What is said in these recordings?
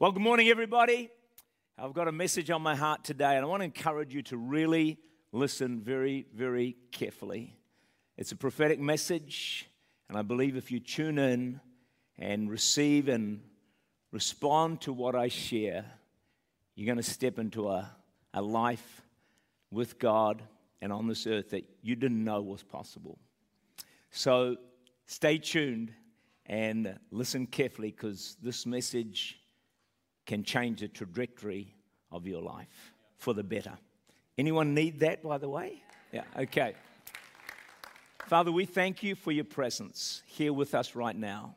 Well, good morning, everybody. I've got a message on my heart today, and I want to encourage you to really listen very, very carefully. It's a prophetic message, and I believe if you tune in and receive and respond to what I share, you're going to step into a, a life with God and on this earth that you didn't know was possible. So stay tuned and listen carefully because this message can change the trajectory of your life for the better. Anyone need that, by the way? Yeah, okay. Father, we thank you for your presence here with us right now.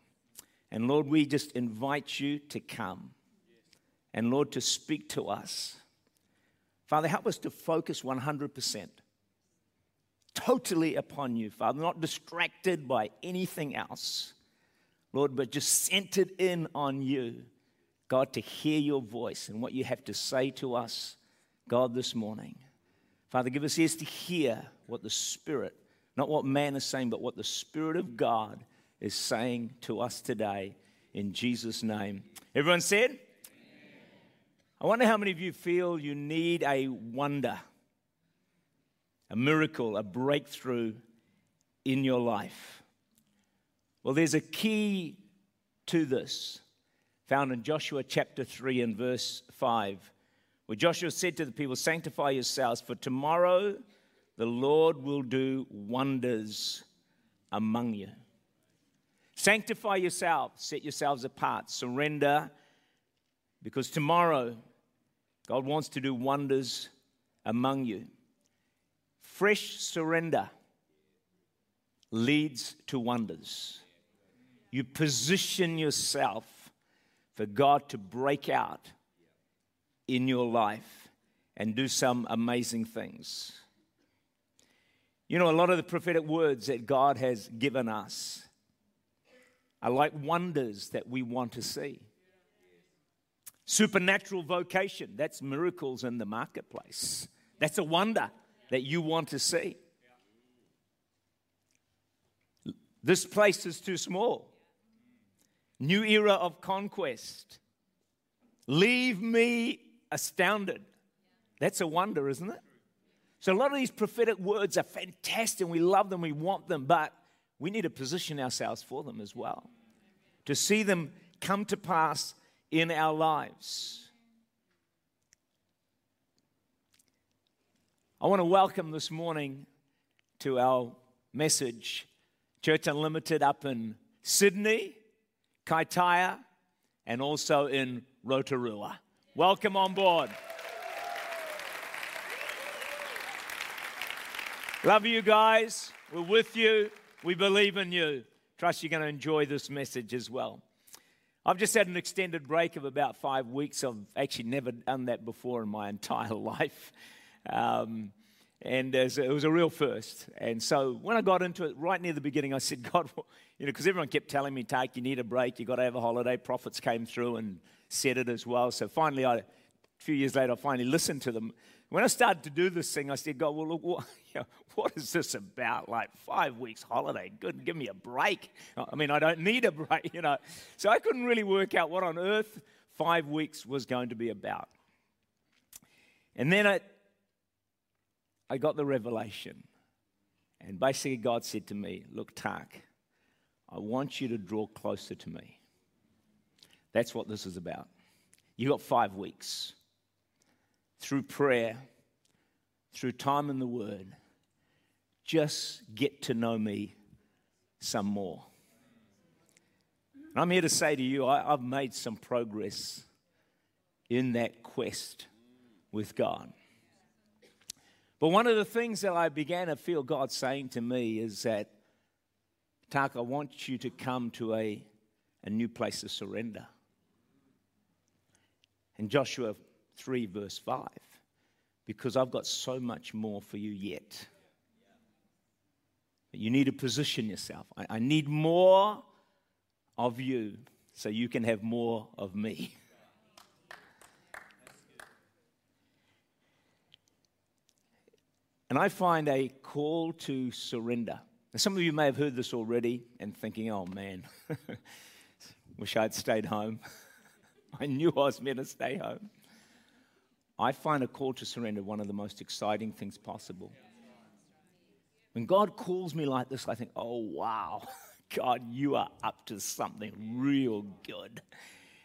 And Lord, we just invite you to come and Lord, to speak to us. Father, help us to focus 100% totally upon you, Father, not distracted by anything else, Lord, but just centered in on you God, to hear your voice and what you have to say to us, God, this morning. Father, give us ears to hear what the Spirit, not what man is saying, but what the Spirit of God is saying to us today in Jesus' name. Everyone said? I wonder how many of you feel you need a wonder, a miracle, a breakthrough in your life. Well, there's a key to this found in Joshua chapter 3 and verse 5, where Joshua said to the people, Sanctify yourselves, for tomorrow the Lord will do wonders among you. Sanctify yourselves, set yourselves apart, surrender, because tomorrow God wants to do wonders among you. Fresh surrender leads to wonders. You position yourself for God to break out in your life and do some amazing things. You know, a lot of the prophetic words that God has given us are like wonders that we want to see. Supernatural vocation, that's miracles in the marketplace. That's a wonder that you want to see. This place is too small new era of conquest. Leave me astounded. That's a wonder, isn't it? So, a lot of these prophetic words are fantastic. We love them, we want them, but we need to position ourselves for them as well to see them come to pass in our lives. I want to welcome this morning to our message, Church Unlimited up in Sydney. Kaitaia, and also in Rotorua. Welcome on board. Love you guys. We're with you. We believe in you. Trust you're going to enjoy this message as well. I've just had an extended break of about five weeks. I've actually never done that before in my entire life. Um, and it was a real first. And so when I got into it right near the beginning, I said, God, you know, because everyone kept telling me, take, you need a break, you got to have a holiday. Prophets came through and said it as well. So finally, I, a few years later, I finally listened to them. When I started to do this thing, I said, God, well, look, what, you know, what is this about? Like five weeks holiday, good, give me a break. I mean, I don't need a break, you know. So I couldn't really work out what on earth five weeks was going to be about. And then it I got the revelation. And basically, God said to me, Look, Tak, I want you to draw closer to me. That's what this is about. You've got five weeks through prayer, through time in the Word. Just get to know me some more. And I'm here to say to you, I, have made some progress in that quest with God. But one of the things that I began to feel God saying to me is that, Tak, I want you to come to a, a new place of surrender. In Joshua 3, verse 5, because I've got so much more for you yet. But you need to position yourself. I, I need more of you so you can have more of me. And I find a call to surrender. Now, some of you may have heard this already and thinking, oh man, wish I'd stayed home. I knew I was meant to stay home. I find a call to surrender one of the most exciting things possible. When God calls me like this, I think, oh, wow, God, you are up to something real good.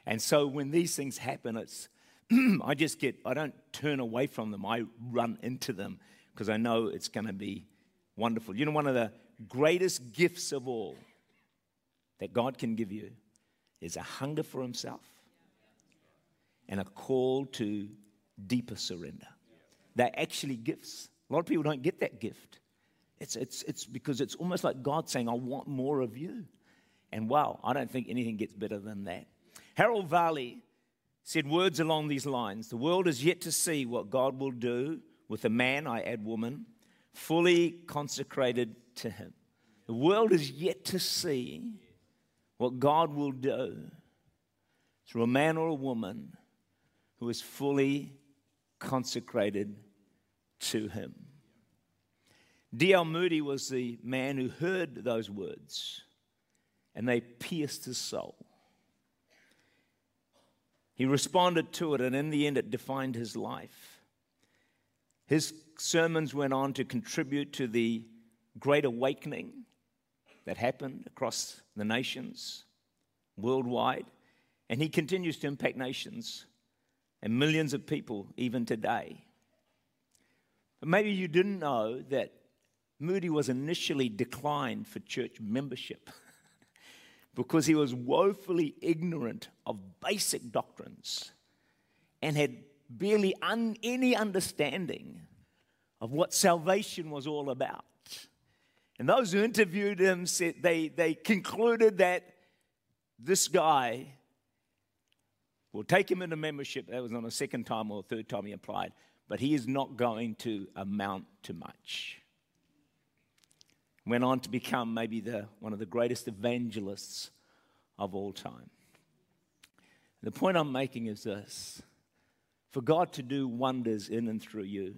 And so when these things happen, it's, I just get, I don't turn away from them, I run into them because I know it's going to be wonderful. You know, one of the greatest gifts of all that God can give you is a hunger for Himself and a call to deeper surrender. They're actually gifts. A lot of people don't get that gift. It's, it's, it's because it's almost like God saying, I want more of you. And wow, I don't think anything gets better than that. Harold Varley said words along these lines The world is yet to see what God will do with a man, I add woman, fully consecrated to Him. The world is yet to see what God will do through a man or a woman who is fully consecrated to Him. D.L. Moody was the man who heard those words and they pierced his soul. He responded to it, and in the end, it defined his life. His sermons went on to contribute to the great awakening that happened across the nations worldwide, and he continues to impact nations and millions of people even today. But maybe you didn't know that Moody was initially declined for church membership because he was woefully ignorant of basic doctrines and had barely un- any understanding of what salvation was all about. And those who interviewed him said they, they concluded that this guy will take him into membership. That was on a second time or third time he applied, but he is not going to amount to much went on to become maybe the, one of the greatest evangelists of all time. The point I'm making is this for God to do wonders in and through you,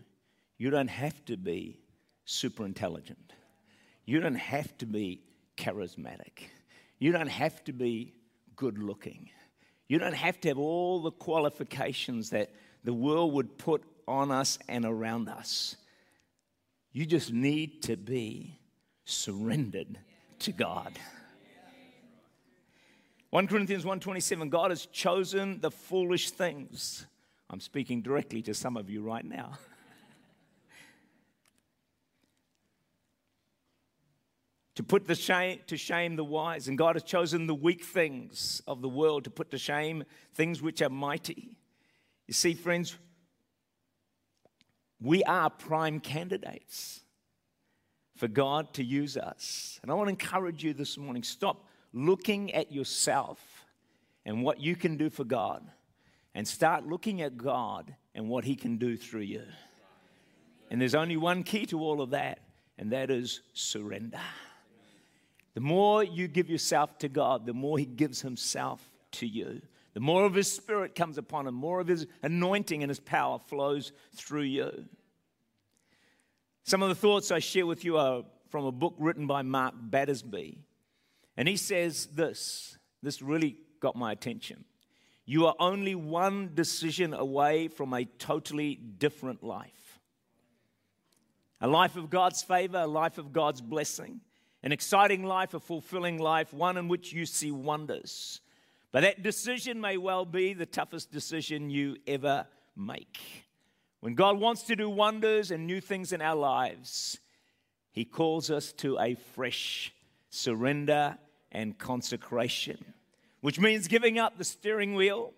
you don't have to be super intelligent. You don't have to be charismatic. You don't have to be good looking. You don't have to have all the qualifications that the world would put on us and around us. You just need to be surrendered to God. 1 Corinthians 1:27 God has chosen the foolish things. I'm speaking directly to some of you right now. to put the shame, to shame the wise, and God has chosen the weak things of the world to put to shame things which are mighty. You see, friends, we are prime candidates for God to use us. And I want to encourage you this morning stop looking at yourself and what you can do for God and start looking at God and what He can do through you. And there's only one key to all of that, and that is surrender. The more you give yourself to God, the more He gives Himself to you. The more of His Spirit comes upon Him, more of His anointing and His power flows through you. Some of the thoughts I share with you are from a book written by Mark Batterson. And he says this this really got my attention. You are only one decision away from a totally different life. A life of God's favor, a life of God's blessing, an exciting life, a fulfilling life, one in which you see wonders. But that decision may well be the toughest decision you ever make. When God wants to do wonders and new things in our lives, He calls us to a fresh surrender and consecration, which means giving up the steering wheel.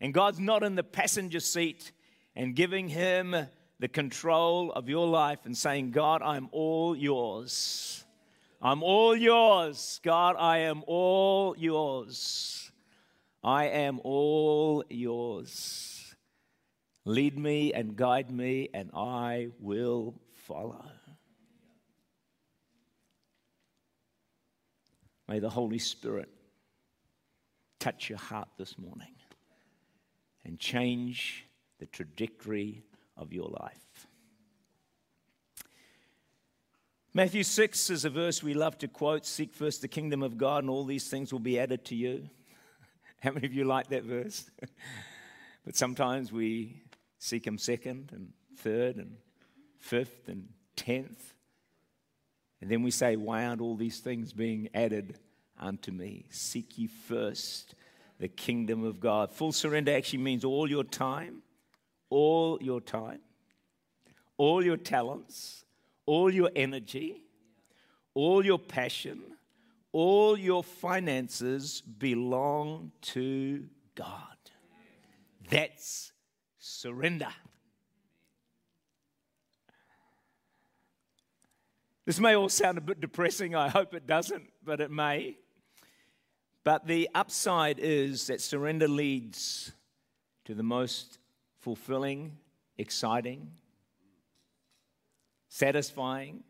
And God's not in the passenger seat and giving Him the control of your life and saying, God, I'm all yours. I'm all yours. God, I am all yours. I am all yours. Lead me and guide me, and I will follow. May the Holy Spirit touch your heart this morning and change the trajectory of your life. Matthew 6 is a verse we love to quote Seek first the kingdom of God, and all these things will be added to you. How many of you like that verse? but sometimes we seek Him second and third and fifth and tenth. And then we say, Why aren't all these things being added unto me? Seek ye first the kingdom of God. Full surrender actually means all your time, all your time, all your talents, all your energy, all your passion, all your finances belong to God. That's surrender. This may all sound a bit depressing. I hope it doesn't, but it may. But the upside is that surrender leads to the most fulfilling, exciting, satisfying,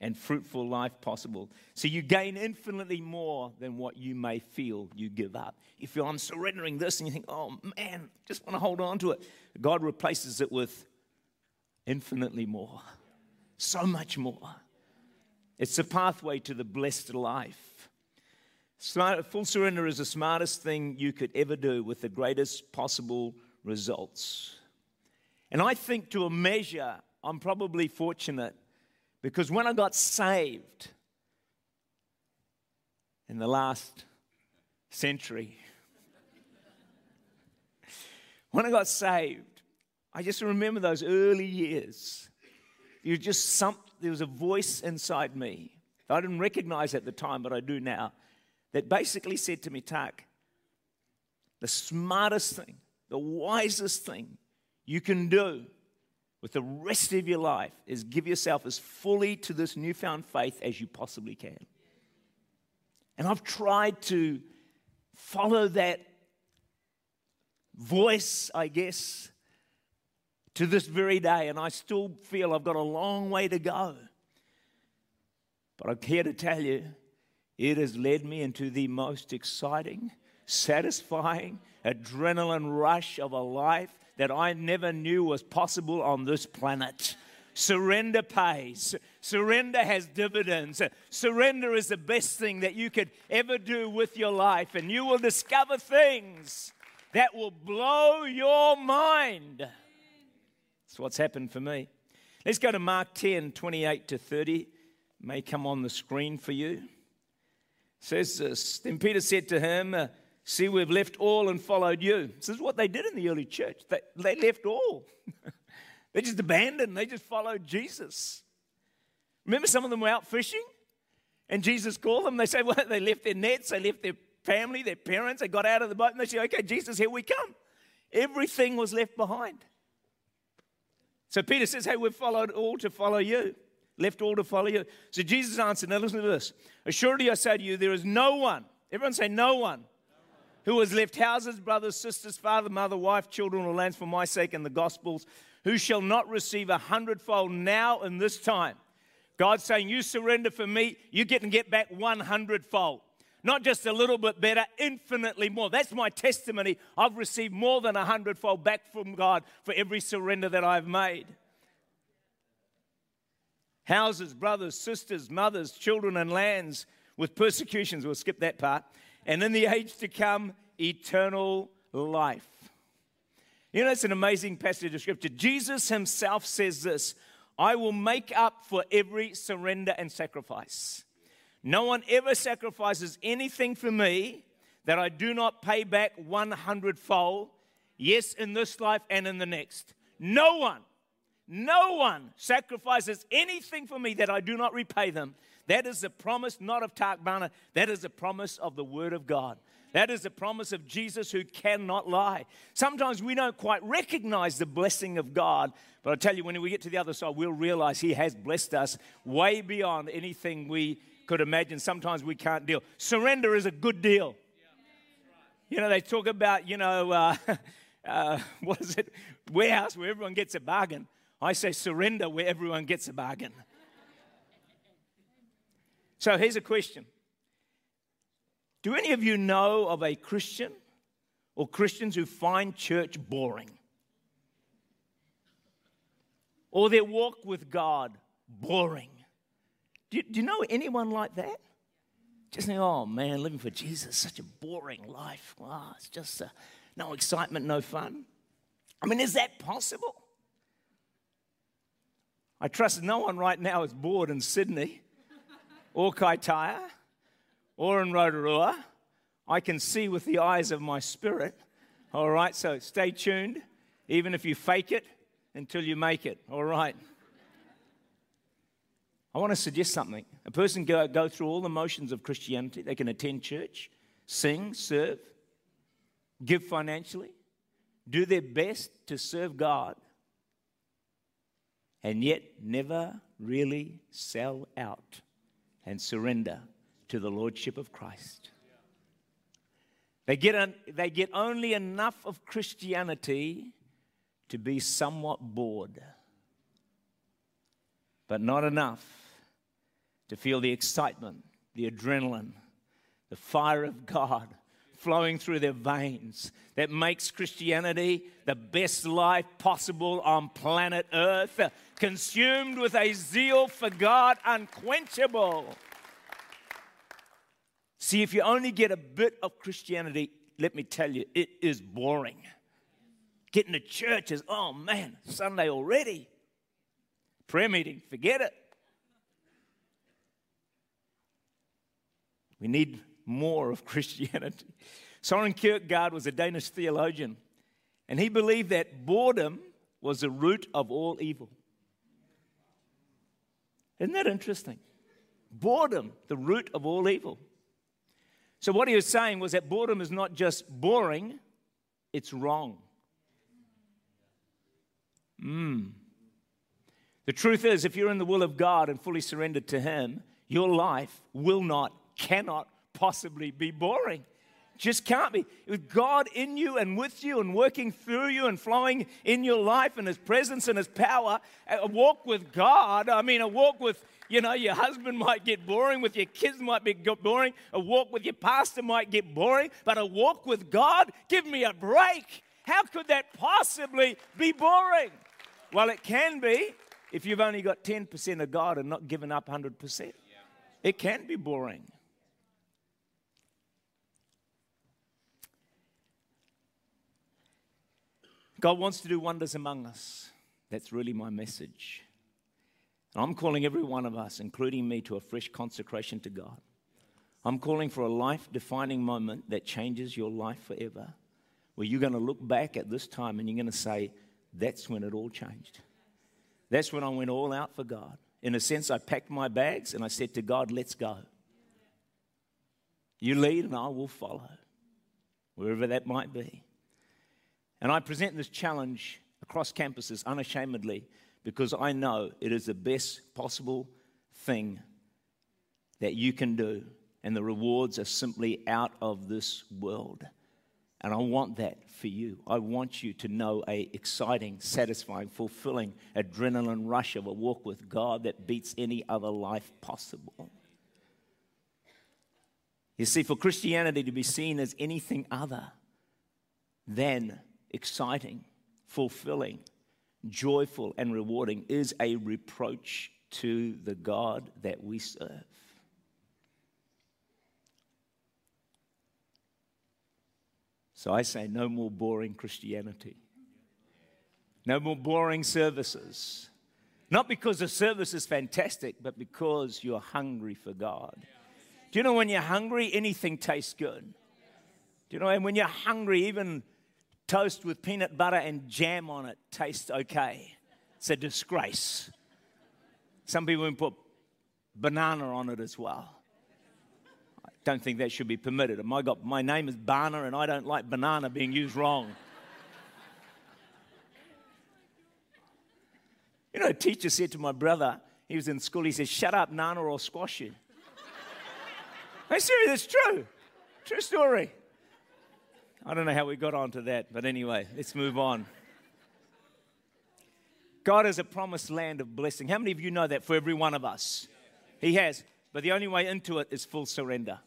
and fruitful life possible. So you gain infinitely more than what you may feel you give up. If you're, I'm surrendering this and you think, oh man, just want to hold on to it, God replaces it with infinitely more, so much more. It's the pathway to the blessed life. Smart, full surrender is the smartest thing you could ever do with the greatest possible results. And I think to a measure, I'm probably fortunate because when I got saved in the last century, when I got saved, I just remember those early years. You just some, there was a voice inside me I didn't recognize at the time, but I do now, that basically said to me, Tak, the smartest thing, the wisest thing you can do with the rest of your life is give yourself as fully to this newfound faith as you possibly can. And I've tried to follow that voice, I guess, to this very day, and I still feel I've got a long way to go. But I'm here to tell you, it has led me into the most exciting, satisfying, adrenaline rush of a life that I never knew was possible on this planet. Surrender pays. Surrender has dividends. Surrender is the best thing that you could ever do with your life, and you will discover things that will blow your mind. That's what's happened for me. Let's go to Mark 10 28 to 30. It may come on the screen for you. Says this Then Peter said to him, uh, See, we've left all and followed you. This is what they did in the early church. They, they left all. they just abandoned, they just followed Jesus. Remember, some of them were out fishing, and Jesus called them. They say, Well, they left their nets, they left their family, their parents, they got out of the boat, and they said, Okay, Jesus, here we come. Everything was left behind. So Peter says, Hey, we've followed all to follow you, left all to follow you. So Jesus answered, Now listen to this. Assuredly, I say to you, there is no one, everyone say, No one who has left houses, brothers, sisters, father, mother, wife, children, or lands for my sake and the gospel's, who shall not receive a hundredfold now in this time. God's saying, You surrender for me, you get and get back one hundredfold. Not just a little bit better, infinitely more. That's my testimony. I've received more than a hundredfold back from God for every surrender that I've made. Houses, brothers, sisters, mothers, children, and lands with persecutions. We'll skip that part and in the age to come, eternal life. You know, it's an amazing passage of scripture. Jesus himself says this I will make up for every surrender and sacrifice. No one ever sacrifices anything for me that I do not pay back 100 fold, yes, in this life and in the next. No one, no one sacrifices anything for me that I do not repay them. That is the promise not of Tak Bhana, that is the promise of the Word of God. That is the promise of Jesus who cannot lie. Sometimes we don't quite recognize the blessing of God, but I tell you, when we get to the other side, we'll realize He has blessed us way beyond anything we could imagine. Sometimes we can't deal. Surrender is a good deal. You know, they talk about, you know, uh, uh, what is it? Warehouse where everyone gets a bargain. I say surrender where everyone gets a bargain. So here's a question Do any of you know of a Christian or Christians who find church boring? Or their walk with God boring? Do you, do you know anyone like that? Just think, oh man, living for Jesus, such a boring life. Wow, it's just uh, no excitement, no fun. I mean, is that possible? I trust no one right now is bored in Sydney or Kaitaia or in Rotorua. I can see with the eyes of my spirit. All right, so stay tuned, even if you fake it until you make it. All right. I want to suggest something. A person go, go through all the motions of Christianity. They can attend church, sing, serve, give financially, do their best to serve God, and yet never really sell out and surrender to the Lordship of Christ. They get, they get only enough of Christianity to be somewhat bored, but not enough to feel the excitement, the adrenaline, the fire of God flowing through their veins that makes Christianity the best life possible on planet Earth, consumed with a zeal for God unquenchable. See, if you only get a bit of Christianity, let me tell you, it is boring. Getting to church is, oh man, Sunday already. Prayer meeting, forget it. We need more of Christianity. Soren Kierkegaard was a Danish theologian, and he believed that boredom was the root of all evil. Isn't that interesting? Boredom, the root of all evil. So, what he was saying was that boredom is not just boring, it's wrong. Mm. The truth is, if you're in the will of God and fully surrendered to Him, your life will not, cannot possibly be boring. Just can't be. With God in you and with you and working through you and flowing in your life and His presence and His power, a walk with God, I mean, a walk with, you know, your husband might get boring, with your kids might be boring, a walk with your pastor might get boring, but a walk with God, give me a break. How could that possibly be boring? Well, it can be if you've only got 10% of God and not given up 100%. It can be boring. God wants to do wonders among us. That's really my message. And I'm calling every one of us, including me, to a fresh consecration to God. I'm calling for a life defining moment that changes your life forever, where you're going to look back at this time and you're going to say, That's when it all changed. That's when I went all out for God. In a sense, I packed my bags and I said to God, Let's go. You lead and I will follow, wherever that might be. And I present this challenge across campuses unashamedly because I know it is the best possible thing that you can do, and the rewards are simply out of this world. And I want that for you. I want you to know a exciting, satisfying, fulfilling adrenaline rush of a walk with God that beats any other life possible. You see, for Christianity to be seen as anything other than exciting, fulfilling, joyful, and rewarding is a reproach to the God that we serve. So I say, no more boring Christianity. No more boring services. Not because the service is fantastic, but because you're hungry for God. Do you know when you're hungry, anything tastes good? Do you know, and when you're hungry, even toast with peanut butter and jam on it tastes okay. It's a disgrace. Some people even put banana on it as well. I don't think that should be permitted. My, God, my name is Bhana and I don't like banana being used wrong. You know, a teacher said to my brother, he was in school, he said, Shut up, Nana, or I'll squash you. I'm serious, it's true. True story. I don't know how we got onto that, but anyway, let's move on. God is a promised land of blessing. How many of you know that for every one of us? He has. But the only way into it is full surrender.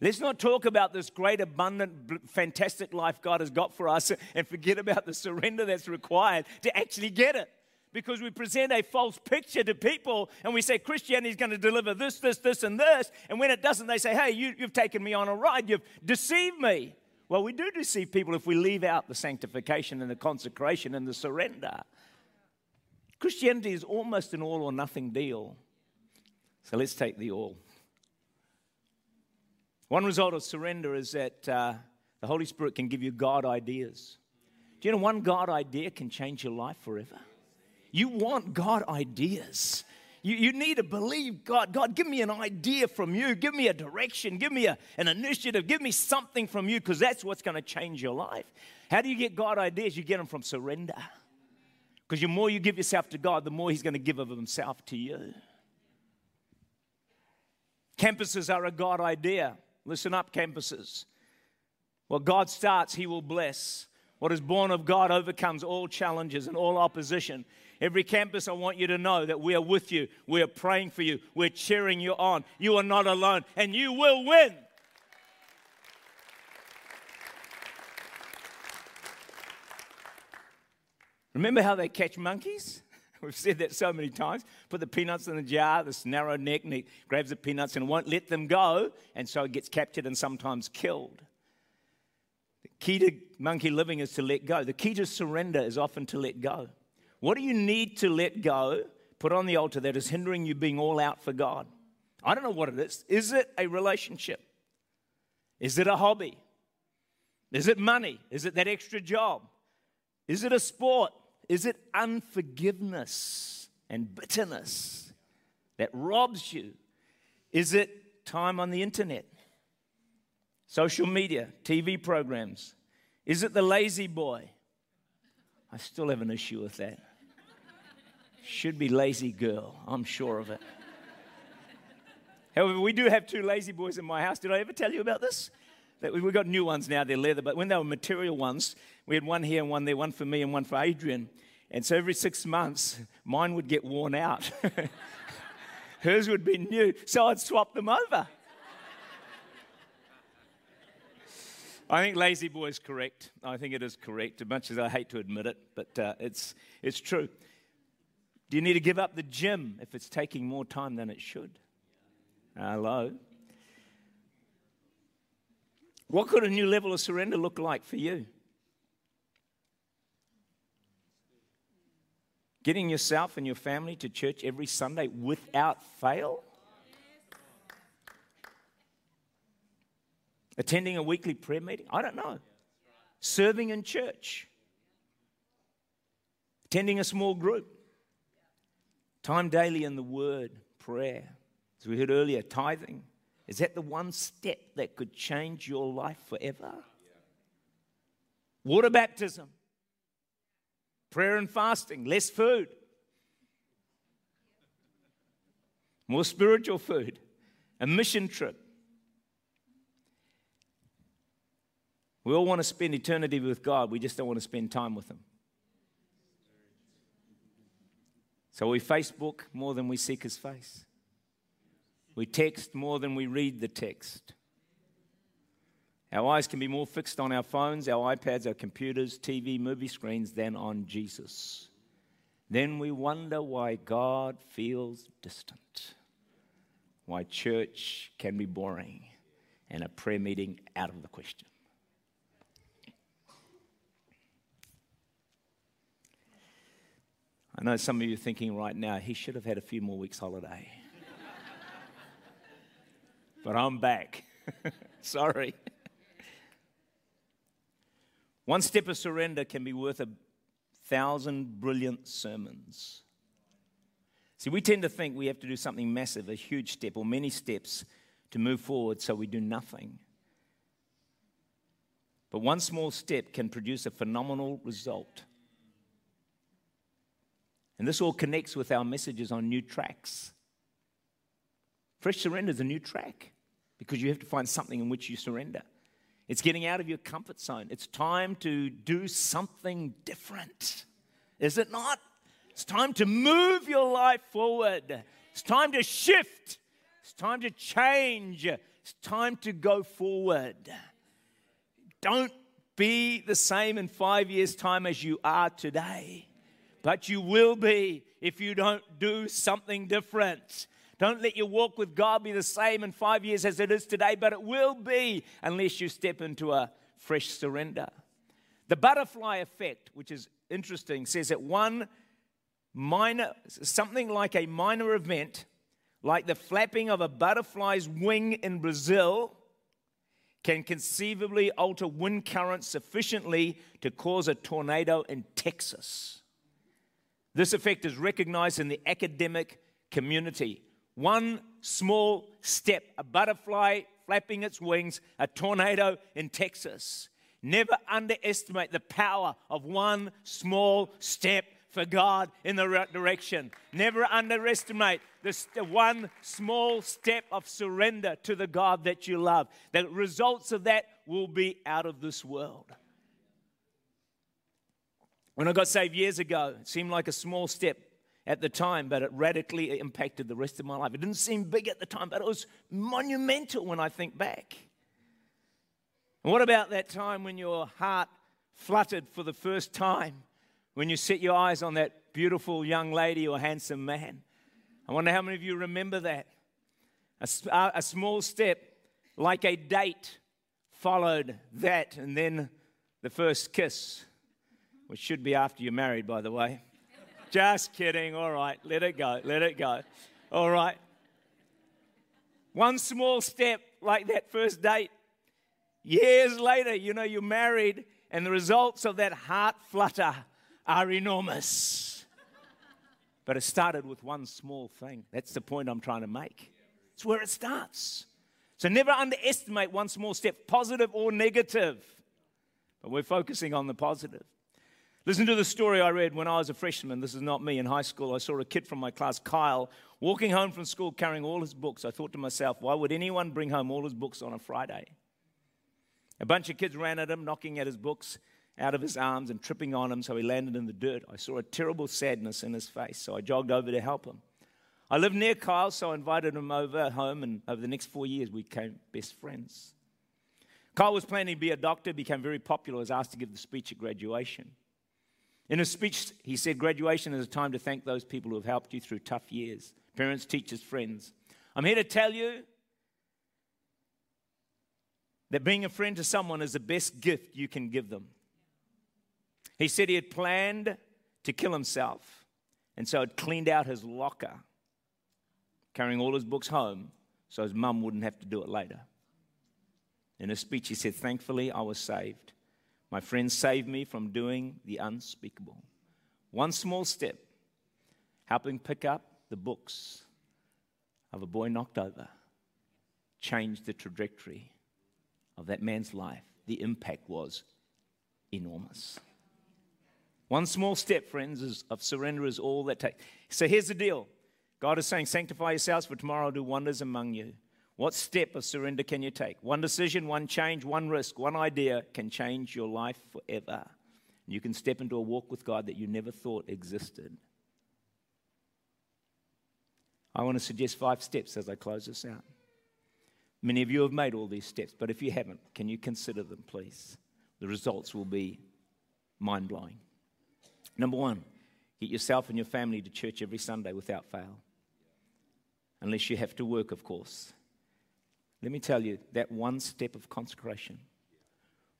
Let's not talk about this great, abundant, fantastic life God has got for us and forget about the surrender that's required to actually get it. because we present a false picture to people and we say Christianity is going to deliver this, this, this, and this. And when it doesn't, they say, hey, you, you've taken me on a ride, you've deceived me. Well, we do deceive people if we leave out the sanctification and the consecration and the surrender. Christianity is almost an all or nothing deal. So let's take the all. One result of surrender is that uh, the Holy Spirit can give you God ideas. Do you know one God idea can change your life forever? You want God ideas. You, you need to believe God. God, give me an idea from you. Give me a direction. Give me a, an initiative. Give me something from you because that's what's going to change your life. How do you get God ideas? You get them from surrender. Because the more you give yourself to God, the more He's going to give of Himself to you. Campuses are a God idea. Listen up, campuses. What God starts, He will bless. What is born of God overcomes all challenges and all opposition. Every campus, I want you to know that we are with you. We are praying for you. We're cheering you on. You are not alone, and you will win. Remember how they catch monkeys? We've said that so many times. Put the peanuts in the jar, this narrow neck, and he grabs the peanuts and won't let them go, and so it gets captured and sometimes killed. The key to monkey living is to let go. The key to surrender is often to let go. What do you need to let go, put on the altar that is hindering you being all out for God? I don't know what it is. Is it a relationship? Is it a hobby? Is it money? Is it that extra job? Is it a sport? Is it unforgiveness and bitterness that robs you? Is it time on the internet, social media, TV programs? Is it the La-Z-Boy? I still have an issue with that. Should be lazy girl, I'm sure of it. However, we do have two La-Z-Boys in my house. Did I ever tell you about this? That we've got new ones now, they're leather, but when they were material ones, we had one here and one there, one for me and one for Adrienne. And so every six months, mine would get worn out. Hers would be new, so I'd swap them over. I think La-Z-Boy is correct. I think it is correct, as much as I hate to admit it, but uh, it's, it's true. Do you need to give up the gym if it's taking more time than it should? Hello. What could a new level of surrender look like for you? Getting yourself and your family to church every Sunday without fail? Attending a weekly prayer meeting? I don't know. Serving in church? Attending a small group? Time daily in the Word, prayer. As we heard earlier, tithing. Is that the one step that could change your life forever? Water baptism, prayer and fasting, less food, more spiritual food, a mission trip. We all want to spend eternity with God, we just don't want to spend time with Him. So we Facebook more than we seek his face. We text more than we read the text. Our eyes can be more fixed on our phones, our iPads, our computers, TV, movie screens than on Jesus. Then we wonder why God feels distant, why church can be boring, and a prayer meeting out of the question. I know some of you are thinking right now, he should have had a few more weeks' holiday. but I'm back. Sorry. One step of surrender can be worth a thousand brilliant sermons. See, we tend to think we have to do something massive, a huge step, or many steps to move forward, so we do nothing. But one small step can produce a phenomenal result. And this all connects with our messages on new tracks. Fresh surrender is a new track because you have to find something in which you surrender. It's getting out of your comfort zone. It's time to do something different. Is it not? It's time to move your life forward. It's time to shift. It's time to change. It's time to go forward. Don't be the same in five years' time as you are today. But you will be if you don't do something different. Don't let your walk with God be the same in five years as it is today, but it will be unless you step into a fresh surrender. The butterfly effect, which is interesting, says that one minor, something like a minor event, like the flapping of a butterfly's wing in Brazil, can conceivably alter wind currents sufficiently to cause a tornado in Texas. This effect is recognized in the academic community. One small step, a butterfly flapping its wings, a tornado in Texas. Never underestimate the power of one small step for God in the right direction. Never underestimate this one small step of surrender to the God that you love. The results of that will be out of this world. When I got saved years ago, it seemed like a small step at the time, but it radically impacted the rest of my life. It didn't seem big at the time, but it was monumental when I think back. And what about that time when your heart fluttered for the first time when you set your eyes on that beautiful young lady or handsome man. I wonder how many of you remember that. A, uh, a small step, like a date, followed that, and then the first kiss, which should be after you're married, by the way. Just kidding. All right, let it go. Let it go. All right. One small step, like that first date. Years later, you know, you're married, and the results of that heart flutter are enormous. But it started with one small thing. That's the point I'm trying to make. It's where it starts. So never underestimate one small step, positive or negative. But we're focusing on the positive. Listen to the story I read when I was a freshman. This is not me in high school. I saw a kid from my class, Kyle, walking home from school carrying all his books. I thought to myself, why would anyone bring home all his books on a Friday? A bunch of kids ran at him, knocking at his books out of his arms and tripping on him, so he landed in the dirt. I saw a terrible sadness in his face, so I jogged over to help him. I lived near Kyle, so I invited him over home, and over the next four years, we became best friends. Kyle was planning to be a doctor, became very popular, was asked to give the speech at graduation. In his speech, he said, Graduation is a time to thank those people who have helped you through tough years parents, teachers, friends. I'm here to tell you that being a friend to someone is the best gift you can give them. He said he had planned to kill himself, and so had cleaned out his locker, carrying all his books home so his mum wouldn't have to do it later. In his speech, he said, Thankfully, I was saved. My friends saved me from doing the unspeakable. One small step, helping pick up the books of a boy knocked over, changed the trajectory of that man's life. The impact was enormous. One small step, friends, is, of surrender is all that takes. So here's the deal God is saying, Sanctify yourselves, for tomorrow I'll do wonders among you. What step of surrender can you take? One decision, one change, one risk, one idea can change your life forever. You can step into a walk with God that you never thought existed. I want to suggest five steps as I close this out. Many of you have made all these steps, but if you haven't, can you consider them, please? The results will be mind blowing. Number one, get yourself and your family to church every Sunday without fail. Unless you have to work, of course. Let me tell you, that one step of consecration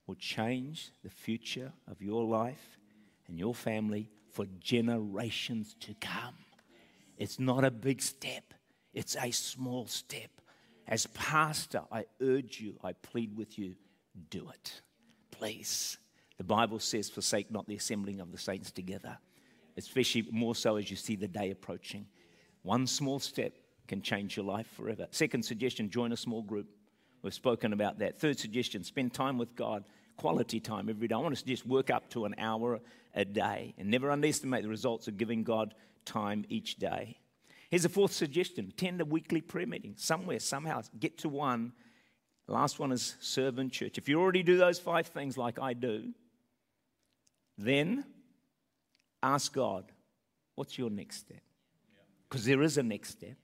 will change the future of your life and your family for generations to come. It's not a big step, it's a small step. As pastor, I urge you, I plead with you, do it. Please. The Bible says, forsake not the assembling of the saints together, especially more so as you see the day approaching. One small step can change your life forever. Second suggestion, join a small group. We've spoken about that. Third suggestion, spend time with God, quality time every day. I want to suggest work up to an hour a day and never underestimate the results of giving God time each day. Here's a fourth suggestion attend a weekly prayer meeting somewhere, somehow. Get to one. Last one is serve in church. If you already do those five things like I do, then ask God, what's your next step? Because there is a next step.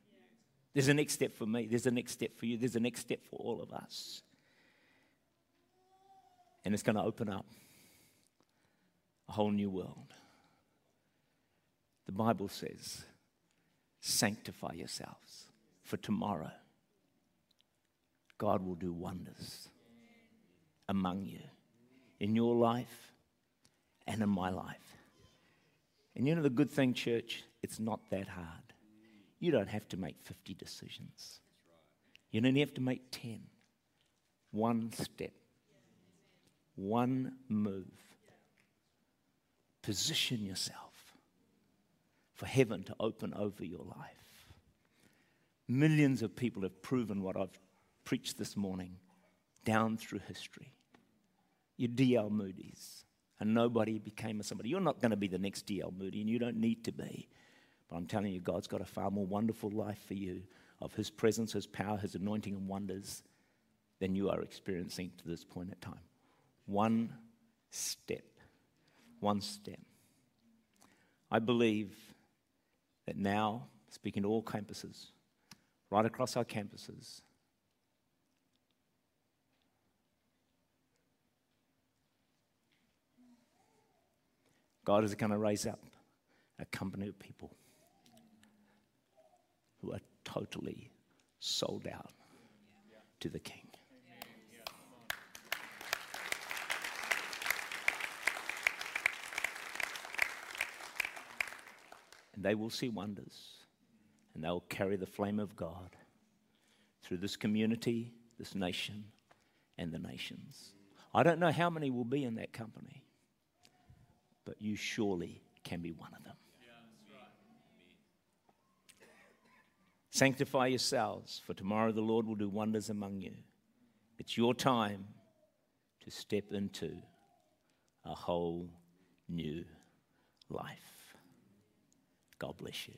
There's a next step for me. There's a next step for you. There's a next step for all of us. And it's going to open up a whole new world. The Bible says, sanctify yourselves for tomorrow. God will do wonders among you in your life and in my life. And you know the good thing, church? It's not that hard. You don't have to make 50 decisions, you only have to make 10. One step, one move. Position yourself for heaven to open over your life. Millions of people have proven what I've preached this morning down through history. You're D.L. Moody's, and nobody became a somebody. You're not going to be the next D.L. Moody, and you don't need to be. But I'm telling you, God's got a far more wonderful life for you of His presence, His power, His anointing, and wonders than you are experiencing to this point in time. One step. One step. I believe that now, speaking to all campuses, right across our campuses, God is going to raise up a company of people who are totally sold out to the King. And they will see wonders. And they'll carry the flame of God through this community, this nation, and the nations. I don't know how many will be in that company, but you surely can be one of them. Sanctify yourselves, for tomorrow the Lord will do wonders among you. It's your time to step into a whole new life. God bless you.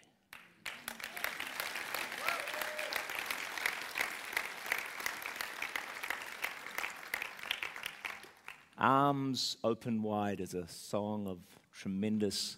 Arms Open Wide is a song of tremendous